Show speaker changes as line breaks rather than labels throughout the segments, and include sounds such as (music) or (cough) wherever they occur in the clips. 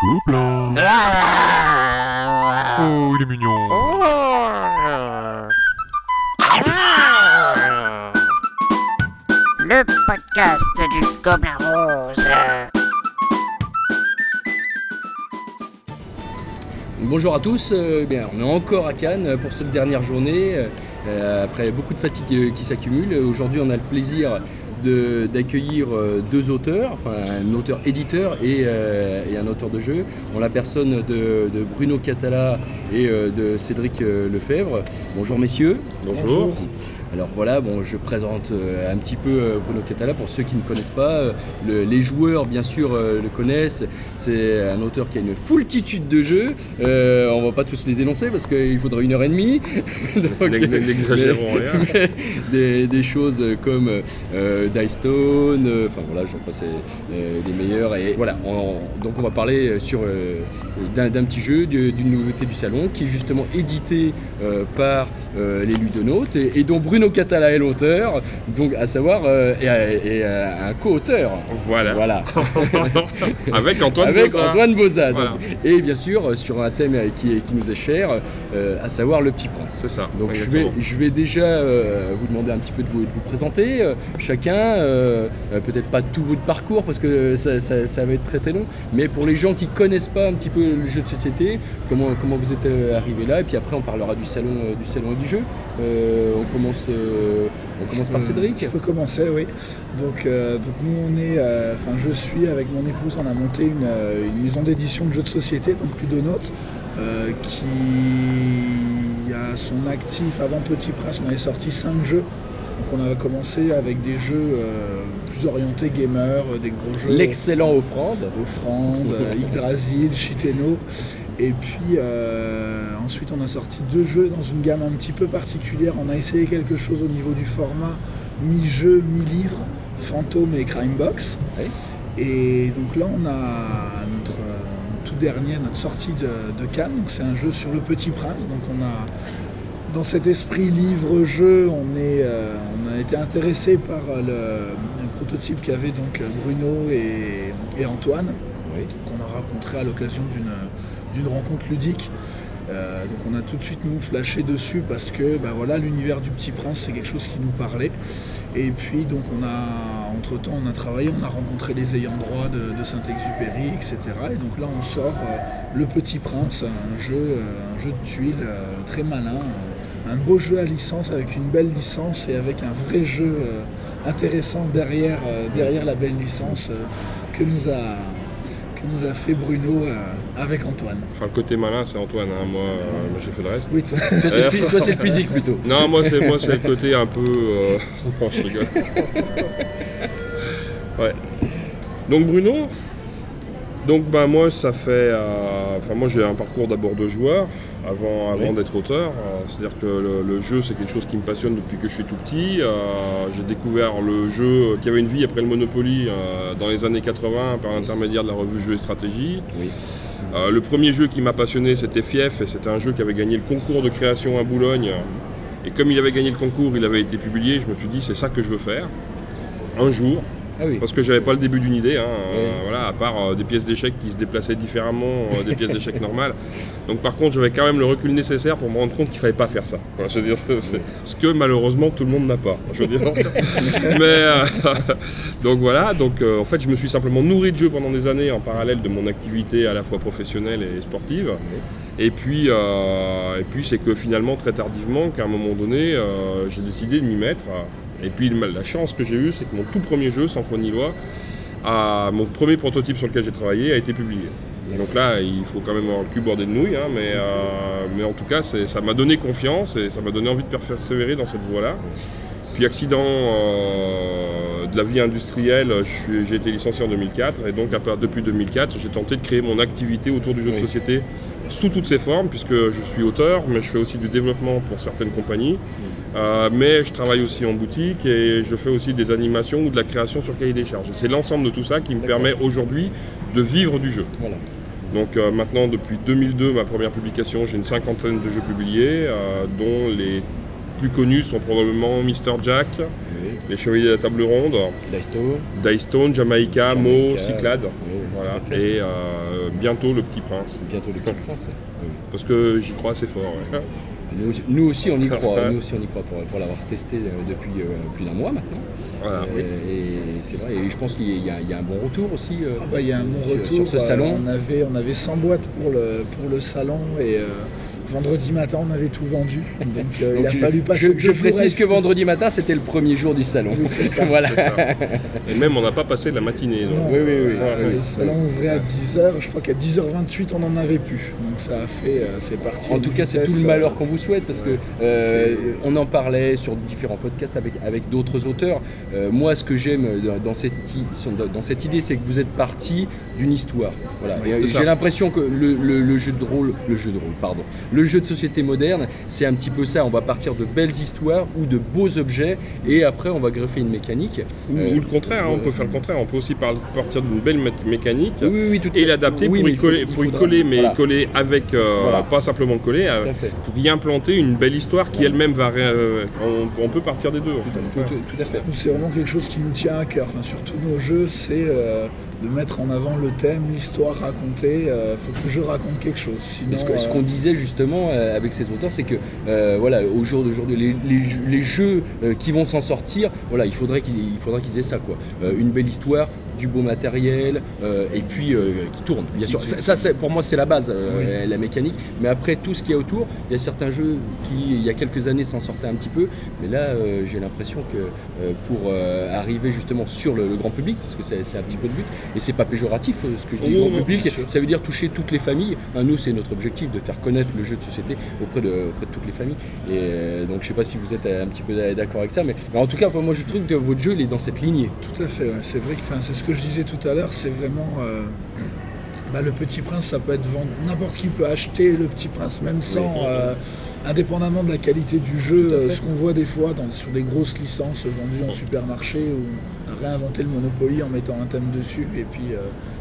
couple. hein. Oh, il est mignon.
Le podcast du Gobelin Rose.
Bonjour à tous, euh, bien, on est encore à Cannes pour cette dernière journée, euh, après beaucoup de fatigue qui s'accumule. Aujourd'hui on a le plaisir d'accueillir euh, deux auteurs, enfin un auteur-éditeur et, euh, et un auteur de jeu, en la personne de, de Bruno Catala et euh, de Cédric Lefebvre. Bonjour messieurs.
Bonjour.
Alors voilà, bon, je présente euh, un petit peu euh, Bruno Catala pour ceux qui ne connaissent pas. Euh, le- les joueurs, bien sûr, le connaissent. C'est un auteur qui a une foultitude de jeux. Euh, on va pas tous les énoncer parce qu'il faudrait une heure et demie. (laughs)
N'exagérons rien. (laughs)
des, des choses comme euh, Dice Stone, euh, enfin voilà, j'en passe des meilleurs. Et voilà, on- donc on va parler sur d'un petit jeu, du- d'une nouveauté du salon qui est justement édité par les Ludonautes et, et dont Bruno Catala est l'auteur, donc à savoir euh, et, et, euh, un co-auteur.
Voilà.
Voilà. (laughs)
Avec Antoine (laughs)
Avec. Antoine.
Voilà.
Et bien sûr, euh, sur un thème qui, nous est cher, euh, à savoir le petit prince.
C'est ça.
Donc je vais, je vais déjà vous demander un petit peu de vous, de vous présenter, chacun, peut-être pas tout votre parcours parce que ça, ça- ça va être très très long, mais pour les gens qui connaissent pas un petit peu le jeu de société, comment, comment vous êtes arrivé là, et puis après on parlera du salon, du salon et du jeu. On commence, euh, on commence par Cédric.
Je peux commencer, oui. Donc, euh, donc nous, on est, euh, enfin, je suis avec mon épouse, on a monté une, une maison d'édition de jeux de société, donc Ludonote, qui a son actif avant Petit Prince. On avait sorti 5 jeux. Donc, on a commencé avec des jeux plus orientés gamer, euh, des gros jeux.
L'excellent offrande.
Offrande, Yggdrasil, Chiteno. Et puis euh, ensuite on a sorti deux jeux dans une gamme un petit peu particulière. On a essayé quelque chose au niveau du format mi-jeu, mi-livre, Fantôme et Crime Box.
Oui.
Et donc là on a notre euh, tout dernier, notre sortie de, de Cannes. Donc c'est un jeu sur le Petit Prince. Donc on a dans cet esprit livre-jeu, on, est, euh, on a été intéressé par le, prototype qu'avaient donc Bruno et, et Antoine
Oui.
qu'on a rencontré à l'occasion d'une d'une rencontre ludique. Euh, donc on a tout de suite nous flashé dessus parce que ben voilà l'univers du Petit Prince c'est quelque chose qui nous parlait. Et puis donc on a entre temps on a travaillé, on a rencontré les ayants droit de, Saint-Exupéry, etc. Et donc là on sort euh, le Petit Prince, un jeu, euh, un jeu de tuiles très malin, un beau jeu à licence avec une belle licence et avec un vrai jeu intéressant derrière, derrière la belle licence que nous a que nous a fait Bruno avec Antoine.
Enfin, le côté malin, c'est Antoine. hein. Moi, euh, moi, j'ai fait le reste.
Oui, toi.
Toi c'est le, toi, physique plutôt.
Non, moi, c'est moi, c'est le côté un peu. euh, (laughs) Non, je rigole. ouais. Donc Bruno. Donc bah moi ça fait, euh, enfin moi j'ai un parcours d'abord de joueur avant, avant
Oui.
d'être auteur. Euh, C'est-à-dire que le, le jeu c'est quelque chose qui me passionne depuis que je suis tout petit. J'ai découvert le jeu qui avait une vie après le Monopoly dans les années 80 par l'intermédiaire de la revue Jeux et Stratégie.
Oui.
Euh, le premier jeu qui m'a passionné, c'était Fief, et c'était un jeu qui avait gagné le concours de création à Boulogne. Et comme il avait gagné le concours, il avait été publié, je me suis dit, c'est ça que je veux faire. Un jour,
Ah oui.
parce que j'avais pas le début d'une idée, hein, euh, voilà, à part euh, des pièces d'échecs qui se déplaçaient différemment euh, des pièces d'échecs (laughs) normales. Donc par contre, j'avais quand même le recul nécessaire pour me rendre compte qu'il fallait pas faire ça. Voilà, je veux dire, c'est- ce que malheureusement tout le monde n'a pas. Je veux dire. (laughs) Mais (laughs) donc voilà, donc en fait, je me suis simplement nourri de jeux pendant des années en parallèle de mon activité à la fois professionnelle et sportive. Et puis, et puis c'est que finalement, très tardivement, qu'à un moment donné, j'ai décidé de m'y mettre. Et puis la chance que j'ai eue, c'est que mon tout premier jeu, Symphonie Loi, a- mon premier prototype sur lequel j'ai travaillé a été publié. Et donc là, il faut quand même avoir le cul bordé de nouilles, hein, mais, euh, mais en tout cas, ça m'a donné confiance et ça m'a donné envie de persévérer dans cette voie-là. Puis accident euh, de la vie industrielle, j'ai été licencié en 2004 et donc à part- depuis 2004, j'ai tenté de créer mon activité autour du jeu
Oui.
de société sous toutes ses formes, puisque je suis auteur, mais je fais aussi du développement pour certaines compagnies. Euh, mais je travaille aussi en boutique et je fais aussi des animations ou de la création sur cahier des charges. C'est l'ensemble de tout ça qui me permet aujourd'hui de vivre du jeu.
Voilà.
Donc euh, maintenant, depuis 2002, ma première publication, j'ai une cinquantaine de jeux publiés, euh, dont les plus connus sont probablement Mr. Jack,
Oui.
Les Chevaliers de la Table Ronde,
Daisto.
Daystone, Jamaïca, Mo, Cyclade.
oui,
Voilà. Et bientôt Le Petit Prince.
Bientôt le Petit Prince. Oui.
Parce que j'y crois assez fort. ouais.
Nous, aussi- nous aussi on y croit, nous aussi on y croit pour, pour l'avoir testé euh, depuis euh, plus d'un mois maintenant.
Voilà.
Euh, Et c'est vrai, et je pense qu'il y, a- il y a un bon retour aussi. euh,
Ah bah, Il y a un bon
sur-
retour.
sur ce salon.
On avait, on avait 100 boîtes pour le, pour le salon et euh, vendredi matin on avait tout vendu. Donc euh, il a
je-
fallu passer
je,
deux
je précise que vendredi matin c'était le premier jour du salon.
Oui, c'est ça. (laughs)
voilà.
Ça. Et même, on n'a pas passé la matinée. donc.
Non,
Oui, oui, oui.
Le salon ouvrait à 10h, je crois qu'à 10h28 on n'en avait plus. Donc ça a fait, euh, c'est parti.
En tout cas, c'est tout le
euh,
malheur qu'on vous souhaite parce que euh, on en parlait sur différents podcasts avec, avec d'autres auteurs. Euh, moi, ce que j'aime dans, cette, dans- idée, c'est que vous êtes parti d'une histoire. Voilà. J'ai l'impression que le, le- le jeu de rôle, le jeu de rôle, pardon, le jeu de société moderne, c'est un petit peu ça. On va partir de belles histoires ou de beaux objets et après, on va greffer une mécanique.
Ou,
Euh,
ou le contraire, hein, on peut faire le contraire. On peut aussi par- partir d'une belle mé- mécanique
Oui, oui, oui, tout
et l'adapter
oui,
pour, y
faut-
coller,
il
pour y
faudra-
coller, mais
voilà.
coller avec, euh,
Voilà.
pas simplement coller, euh, pour y implanter une belle histoire qui elle-même va. ré- euh, on, on peut partir des deux. En fait.
Tout, tout- tout à fait.
C'est vraiment quelque chose qui nous tient à cœur. Enfin, sur tous nos jeux, c'est euh, de mettre en avant le thème, l'histoire racontée. Il faut que jeu raconte quelque chose. Sinon,
ce
euh,
qu'on disait justement euh, avec ces auteurs, c'est que euh, voilà, au jour d'aujourd'hui, les, les jeux- les jeux euh, qui vont s'en sortir, voilà, il faudrait qu'ils il faudrait qu'ils aient ça, quoi. Euh, une belle histoire, du beau matériel, euh, et puis euh, qui tourne. Bien
Qui
sûr, ça, ça, c'est- pour moi, c'est la base, euh, la mécanique. Mais après, tout ce qu'il y a autour, il y a certains jeux qui, il y a quelques années, s'en sortaient un petit peu. Mais là, j'ai l'impression que pour arriver justement sur le, le grand public, parce que c'est un petit peu le but, et c'est pas péjoratif ce que je dis
Oh,
grand
non,
public, ça veut dire toucher toutes les familles. Hein, nous, c'est notre objectif de faire connaître le jeu de société auprès de, auprès de toutes les familles. Et donc, je sais pas si vous êtes un petit peu d'accord avec ça, mais, mais en tout cas, moi, je trouve que votre jeu, il est dans cette lignée.
Tout à fait, ouais. c'est vrai que c'est ce que je disais tout à l'heure, c'est vraiment euh, bah, le petit prince, ça peut être vendu, n'importe qui peut acheter le petit prince, même sans, euh, indépendamement de la qualité du jeu, euh, ce qu'on voit des fois dans, sur des grosses licences vendues en supermarché où on a réinventé le Monopoly en mettant un thème dessus et puis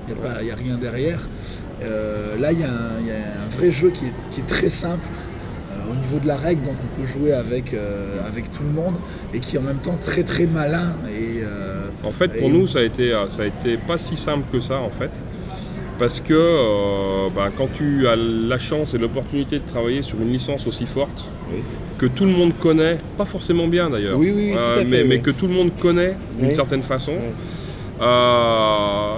il n'y a, rien derrière. Euh, là, il y, a un- y a un vrai jeu qui est, qui est très simple. euh, Au niveau de la règle, donc on peut jouer avec, avec tout le monde et qui est en même temps très très malin et
En fait, pour
Et-
nous, ça a été, euh, ça a été pas si simple que ça, en fait. Parce que euh, bah, quand tu as la chance et l'opportunité de travailler sur une licence aussi forte,
Oui.
que tout le monde connaît, pas forcément bien d'ailleurs,
Oui, oui, fait,
mais, que tout le monde connaît d'une certaine façon, euh,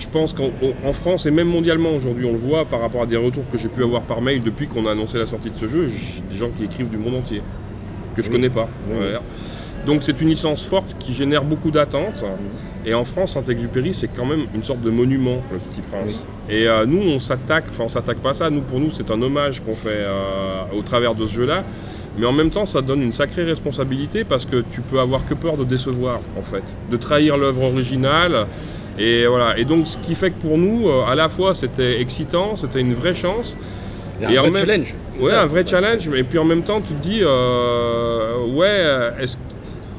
je pense qu'en en France et même mondialement aujourd'hui, on le voit par rapport à des retours que j'ai pu avoir par mail depuis qu'on a annoncé la sortie de ce jeu, j'ai des gens qui écrivent du monde entier, que je
Oui.
connais pas. Ouais. Donc c'est une licence forte qui génère beaucoup d'attentes. Et en France, Saint-Exupéry, c'est quand même une sorte de monument, le Petit Prince. Et euh, nous, on s'attaque, enfin on s'attaque pas à ça, nous pour nous c'est un hommage qu'on fait euh, au travers de ce jeu-là. Mais en même temps, ça donne une sacrée responsabilité parce que tu peux avoir que peur de décevoir, en fait, de trahir l'œuvre originale. Et voilà. Et donc, ce qui fait que pour nous, euh, à la fois, c'était excitant, c'était une vraie chance. Et
un vrai
même-
challenge.
Ouais,
ça.
un vrai challenge. Et puis en même temps, tu te dis, euh, ouais, est-ce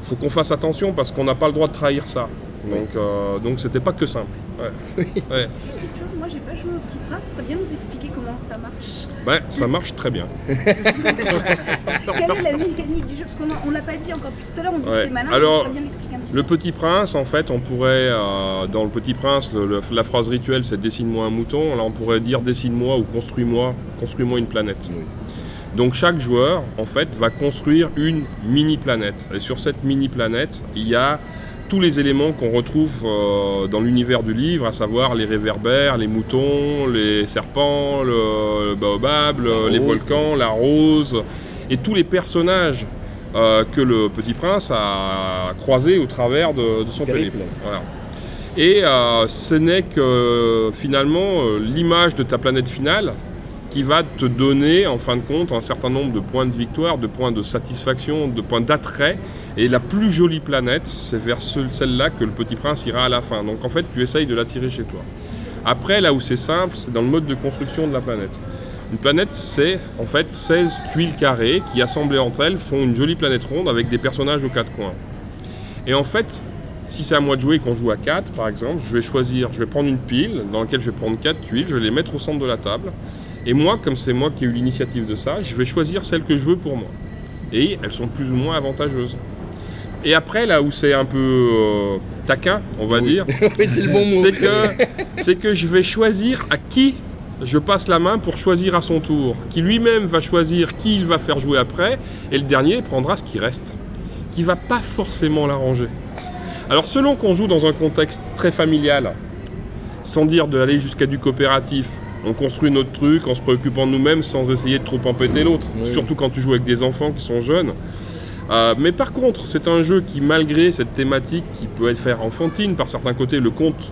faut qu'on fasse attention parce qu'on n'a pas le droit de trahir ça. Donc, euh, donc c'était pas que simple. Ouais. Ouais.
Juste une chose, moi j'ai pas joué au Petit Prince, ce serait bien de nous expliquer comment ça marche.
Ouais, ça marche très bien. (laughs)
Quelle est la mécanique du jeu? Parce qu'on l'a pas dit encore depuis tout à l'heure, on dit
Ouais.
que c'est malin,
Alors,
mais bien d'expliquer un petit
Le
peu.
Petit Prince, en fait, on pourrait, euh, dans le Petit Prince, le- le- la phrase rituelle c'est dessine-moi un mouton. Là, on pourrait dire dessine-moi ou construis-moi, construis-moi une planète.
Oui.
Donc chaque joueur, en fait, va construire une mini-planète. Et sur cette mini-planète, il y a tous les éléments qu'on retrouve euh, dans l'univers du livre, à savoir les réverbères, les moutons, les serpents, le, baobab, le- les volcans, la rose, et tous les personnages euh, que le Petit Prince a croisés au travers de, de son
périple.
Voilà. Et euh, ce n'est que finalement l'image de ta planète finale qui va te donner en fin de compte un certain nombre de points de victoire, de points de satisfaction, de points d'attrait. Et la plus jolie planète, c'est vers ce- celle-là que le petit prince ira à la fin. Donc en fait, tu essayes de l'attirer chez toi. Après, là où c'est simple, c'est dans le mode de construction de la planète. Une planète, c'est en fait 16 tuiles carrées qui, assemblées entre elles, font une jolie planète ronde avec des personnages aux quatre coins. Et en fait, si c'est à moi de jouer et qu'on joue à 4, par exemple, je vais choisir, je vais prendre une pile dans laquelle je vais prendre 4 tuiles, je vais les mettre au centre de la table. Et moi, comme c'est moi qui ai eu l'initiative de ça, je vais choisir celle que je veux pour moi. Et elles sont plus ou moins avantageuses. Et après, là où c'est un peu euh, taquin, on va dire, (laughs)
oui, c'est le bon mot.
c'est que, c'est que je vais choisir à qui je passe la main pour choisir à son tour. Qui lui-même va choisir qui il va faire jouer après, et le dernier prendra ce qui reste, qui va pas forcément l'arranger. Alors selon qu'on joue dans un contexte très familial, sans dire d'aller jusqu'à du coopératif, on construit notre truc en se préoccupant de nous-mêmes sans essayer de trop empêter l'autre,
Oui.
surtout quand tu joues avec des enfants qui sont jeunes. Euh, mais par contre, c'est un jeu qui, malgré cette thématique qui peut être faire enfantine par certains côtés, le conte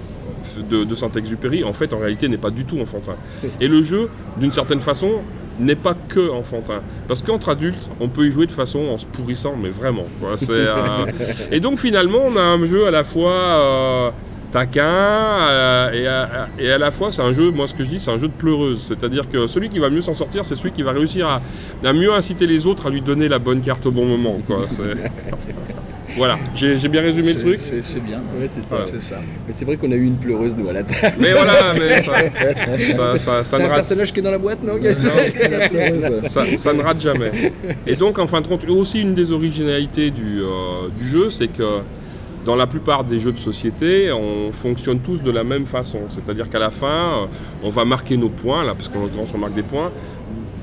de, de Saint-Exupéry, en fait, en réalité, n'est pas du tout enfantin. (laughs) Et le jeu, d'une certaine façon, n'est pas que enfantin. Parce qu'entre adultes, on peut y jouer de façon en se pourrissant, mais vraiment. quoi. Euh, (laughs) Et donc finalement, on a un jeu à la fois euh, taquin euh, et, à, et à la fois, c'est un jeu, moi ce que je dis, c'est un jeu de pleureuse. C'est-à-dire que celui qui va mieux s'en sortir, c'est celui qui va réussir à, à mieux inciter les autres à lui donner la bonne carte au bon moment. quoi. (laughs) Voilà, j'ai j'ai bien résumé le truc.
C'est c'est bien.
Ouais, c'est ça.
C'est ça.
Mais c'est vrai qu'on a eu une pleureuse, nous, à la table.
Mais voilà, mais ça, (laughs) ça, ça- ça
C'est
ne
un
rate
personnage qui est dans la boîte, non (laughs)
La pleureuse.
ça, ça ne rate jamais. Et donc, en fin de compte, aussi une des originalités du, euh, du jeu, c'est que dans la plupart des jeux de société, on fonctionne tous de la même façon. C'est-à-dire qu'à la fin, on va marquer nos points, là, parce qu'en l'occurrence, on marque des points,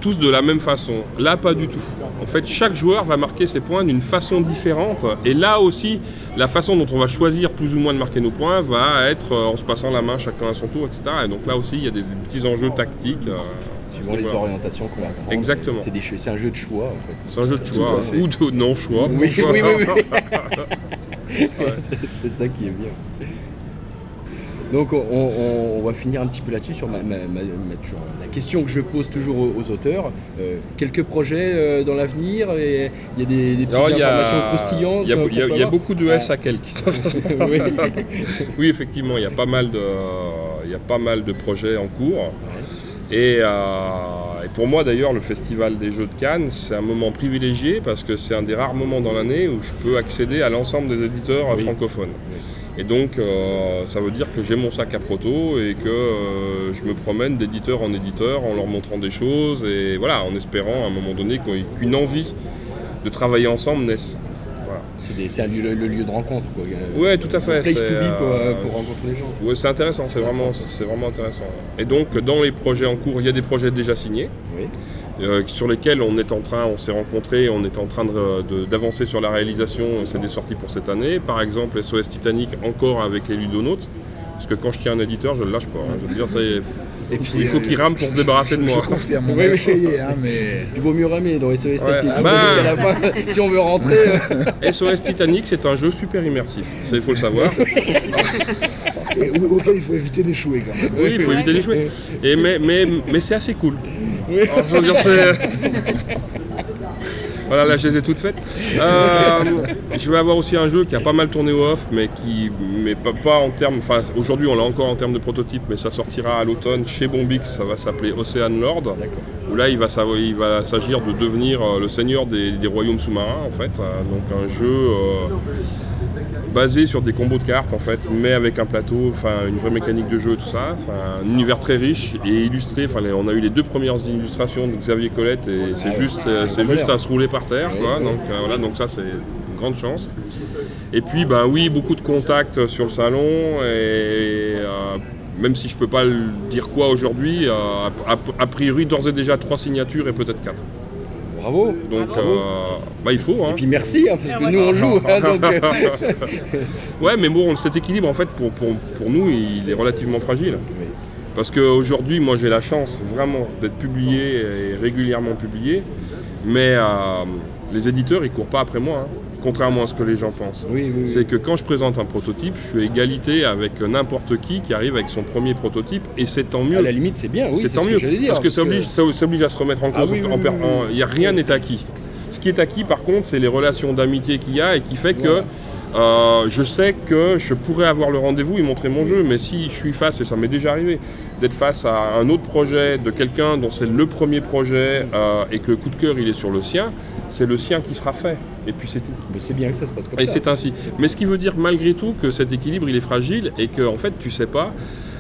tous de la même façon. Là, pas du tout. En fait, chaque joueur va marquer ses points d'une façon différente. Et là aussi, la façon dont on va choisir plus ou moins de marquer nos points va être euh, en se passant la main chacun à son tour, etc. Et donc là aussi, il y a des petits enjeux tactiques. euh,
Suivant les orientations qu'on va prendre.
Exactement.
C'est des cho- c'est un jeu de choix, en fait.
C'est un jeu de choix ou de non-choix.
Oui, oui, oui, oui. (laughs) (laughs) (laughs) C'est- ça qui est bien. Donc on, on- on va finir un petit peu là-dessus sur ma, la question que je pose toujours aux, aux auteurs. Euh, quelques projets euh, dans l'avenir et il y a des, des petites
Alors, a-
informations croustillantes.
Il y a, y y
avoir
beaucoup de S
Ah.
à quelques. (laughs)
Oui.
oui, effectivement, il y a pas mal de, il y a pas mal de projets en cours. Et, euh, et pour moi d'ailleurs, le Festival des Jeux de Cannes, c'est un moment privilégié parce que c'est un des rares moments dans l'année où je peux accéder à l'ensemble des éditeurs euh,
Oui.
francophones. Et donc, euh, ça veut dire que j'ai mon sac à proto et que euh, je me promène d'éditeur en éditeur en leur montrant des choses et voilà, en espérant à un moment donné qu'une envie de travailler ensemble naisse.
C'est le lieu de rencontre. Quoi.
Ouais, tout à fait.
Place to be pour, euh, pour rencontrer les gens.
Ouais, c'est intéressant, c'est vraiment, c'est vraiment intéressant. Et donc, dans les projets en cours, il y a des projets déjà signés,
Oui.
euh, sur lesquels on est en train, on s'est rencontrés, on est en train de- de- d'avancer sur la réalisation, c'est des sorties pour cette année. Par exemple, SOS Titanic, encore avec les ludonautes. Parce que quand je tiens un éditeur, je le lâche pas. hein. Je veux dire, c'est-
Et puis,
il faut
euh,
qu'il rame pour se débarrasser de moi.
je confirme, on
Oui,
a
oui.
essayé, hein, mais
Il vaut mieux ramer dans SOS
Ouais.
Tactique.
Ah bah.
à la fin, si on veut rentrer. (laughs) euh,
SOS Titanic, c'est un jeu super immersif. Ça, il faut le savoir. (laughs)
et au- auquel il faut éviter d'échouer quand même.
Oui, il faut éviter. Et mais mais, mais c'est assez cool. Alors, je veux dire, c'est- (laughs) Voilà, là je les ai toutes faites. Euh, je vais avoir aussi un jeu qui a pas mal tourné au off, mais qui, mais pas, pas en termes. Enfin, aujourd'hui on l'a encore en termes de prototype, mais ça sortira à l'automne chez Bombix. Ça va s'appeler Ocean Lord. Où là, il va, savoir- il va s'agir de devenir euh, le seigneur des, des royaumes sous-marins, en fait. Euh, donc un jeu euh, basé sur des combos de cartes, en fait, mais avec un plateau, enfin une vraie mécanique de jeu, tout ça. Un univers très riche et illustré. Enfin, on a eu les deux premières illustrations de Xavier Colette et c'est juste, euh, c'est juste à se rouler par terre, quoi. Donc euh, voilà, donc ça c'est une grande chance. Et puis, ben oui, beaucoup de contacts sur le salon et euh, même si je peux pas dire quoi aujourd'hui, euh, a, priori d'ores et déjà trois signatures et peut-être quatre.
Bravo.
Donc, bah, il faut. Hein.
Et puis merci, hein, parce que nous on joue. hein, (laughs) donc, euh, (laughs)
Ouais, mais bon, cet équilibre, en fait, pour, pour, pour nous, il est relativement fragile.
Oui.
Parce qu'aujourd'hui, moi, j'ai la chance vraiment d'être publié et régulièrement publié. Mais euh, les éditeurs, ils courent pas après moi, hein, contrairement à ce que les gens pensent.
oui, oui, oui.
C'est que quand je présente un prototype, je suis à égalité avec n'importe qui qui arrive avec son premier prototype, et c'est tant mieux.
À la limite, c'est bien, oui.
c'est
ce
tant
que
mieux,
j'allais dire,
parce que ça oblige, ça, ça oblige à se remettre en
Ah
cause.
oui, oui,
en
oui,
per-
oui,
en-
oui.
il y a rien n'est acquis. Ce qui est acquis, par contre, c'est les relations d'amitié qu'il y a et qui fait que euh, je sais que je pourrais avoir le rendez-vous et montrer mon jeu, mais si je suis face, et ça m'est déjà arrivé, d'être face à un autre projet de quelqu'un dont c'est le premier projet euh, et que le coup de cœur il est sur le sien, c'est le sien qui sera fait. Et puis c'est tout.
Mais c'est bien que ça se passe comme
Et
ça.
c'est ainsi. Mais ce qui veut dire malgré tout que cet équilibre il est fragile et que en fait tu sais pas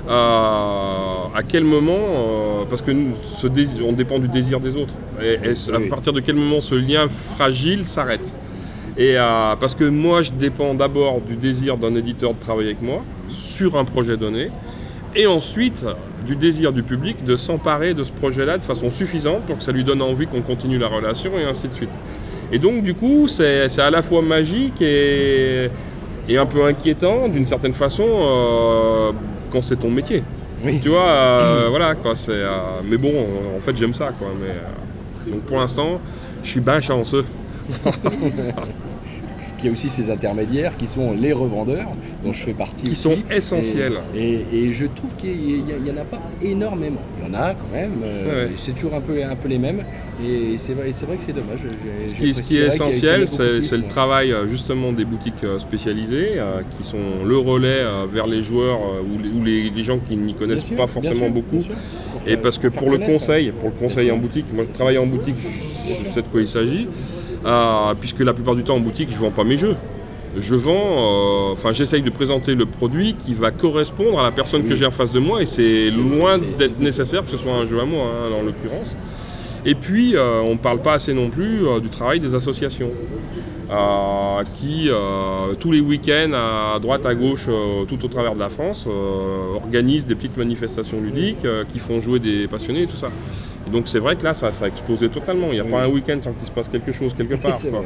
à quel moment, euh, parce que nous ce désir- on dépend du désir des autres. Et, et à
Oui.
partir de quel moment ce lien fragile s'arrête. Et euh, parce que moi, je dépends d'abord du désir d'un éditeur de travailler avec moi sur un projet donné, et ensuite du désir du public de s'emparer de ce projet-là de façon suffisante pour que ça lui donne envie qu'on continue la relation et ainsi de suite. Et donc, du coup, c'est c'est à la fois magique et, et un peu inquiétant d'une certaine façon euh, quand c'est ton métier.
Oui.
Tu vois, euh, voilà quoi. C'est. euh, mais bon, en fait, j'aime ça quoi. Mais euh, donc pour l'instant, je suis bien chanceux. (laughs)
Puis il y a aussi ces intermédiaires qui sont les revendeurs, dont je fais partie
Qui
aussi.
sont essentiels.
Et, et- et je trouve qu'il n'y en a pas énormément. Il y en a quand même, euh,
Ouais,
c'est toujours un peu, un peu les mêmes. Et c'est vrai, que c'est dommage.
Ce qui, ce qui est essentiel, c'est le travail euh, justement des boutiques euh, spécialisées, euh, qui sont le relais euh, vers les joueurs ou, les, ou les- les gens qui n'y connaissent pas forcément
sûr,
beaucoup.
sûr. Pour
Et parce que pour le conseil, pour le conseil
Bien
en
sûr.
boutique, moi je travaille en boutique, je sais de quoi il s'agit, euh, puisque la plupart du temps en boutique je vends pas mes jeux. Je vends, euh, enfin j'essaye de présenter le produit qui va correspondre à la personne que j'ai en face de moi et c'est loin d'être nécessaire que ce soit un jeu à moi hein, en l'occurrence. Et puis euh, on ne parle pas assez non plus euh, du travail des associations. qui tous les week-ends à droite à gauche tout au travers de la France organisent des petites manifestations ludiques qui font jouer des passionnés et tout ça. Et donc c'est vrai que là ça, ça a explosé totalement. Il n'y a
Oui.
pas un week-end sans qu'il se passe quelque chose quelque part. Quoi.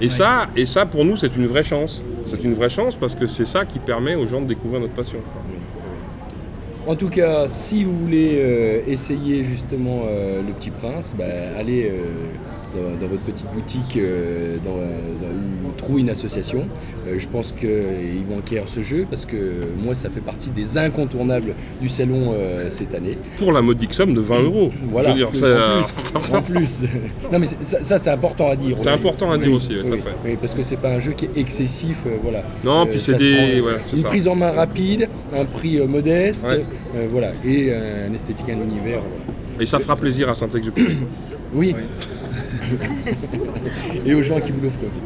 Et ça, et ça pour nous c'est une vraie chance. C'est une vraie chance parce que c'est ça qui permet aux gens de découvrir notre passion. quoi.
En tout cas, si vous voulez euh, essayer justement euh, le Petit Prince, bah, allez euh, dans, votre petite boutique euh, dans, dans- trouver une association. Euh, je pense qu'ils vont acquérir ce jeu parce que moi, ça fait partie des incontournables du salon euh, cette année.
Pour la modique somme de 20 euros.
Voilà,
Je dire,
en plus. en plus. non, mais ça, ça, c'est important à dire.
C'est important à dire
Oui,
aussi, oui, tout à fait.
oui, parce que c'est pas un jeu qui est excessif, voilà.
Non, puis c'est des.
prend-
ouais, c'est
une
ça.
prise en main rapide, un prix modeste,
Ouais.
voilà, et un esthétique, un univers. voilà.
Et ça fera plaisir à Saint-Exupéry.
Oui. (laughs) et aux gens qui vous l'offrent aussi.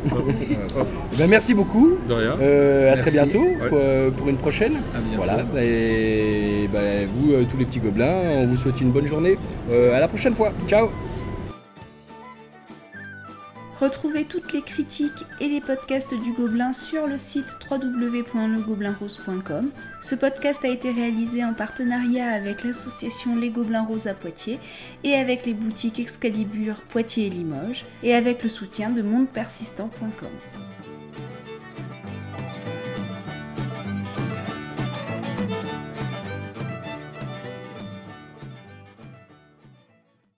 Eh ben, merci beaucoup.
De rien.
Euh, à très bientôt
Ouais.
pour, euh, pour une prochaine.
À bientôt.
Voilà. Et ben, vous, euh, tous les petits gobelins, on vous souhaite une bonne journée. Euh, à la prochaine fois. Ciao.
Retrouvez toutes les critiques et les podcasts du Gobelin sur le site www.legoblinrose.com. Ce podcast a été réalisé en partenariat avec l'association Les Gobelins Roses à Poitiers et avec les boutiques Excalibur Poitiers et Limoges et avec le soutien de mondepersistant.com.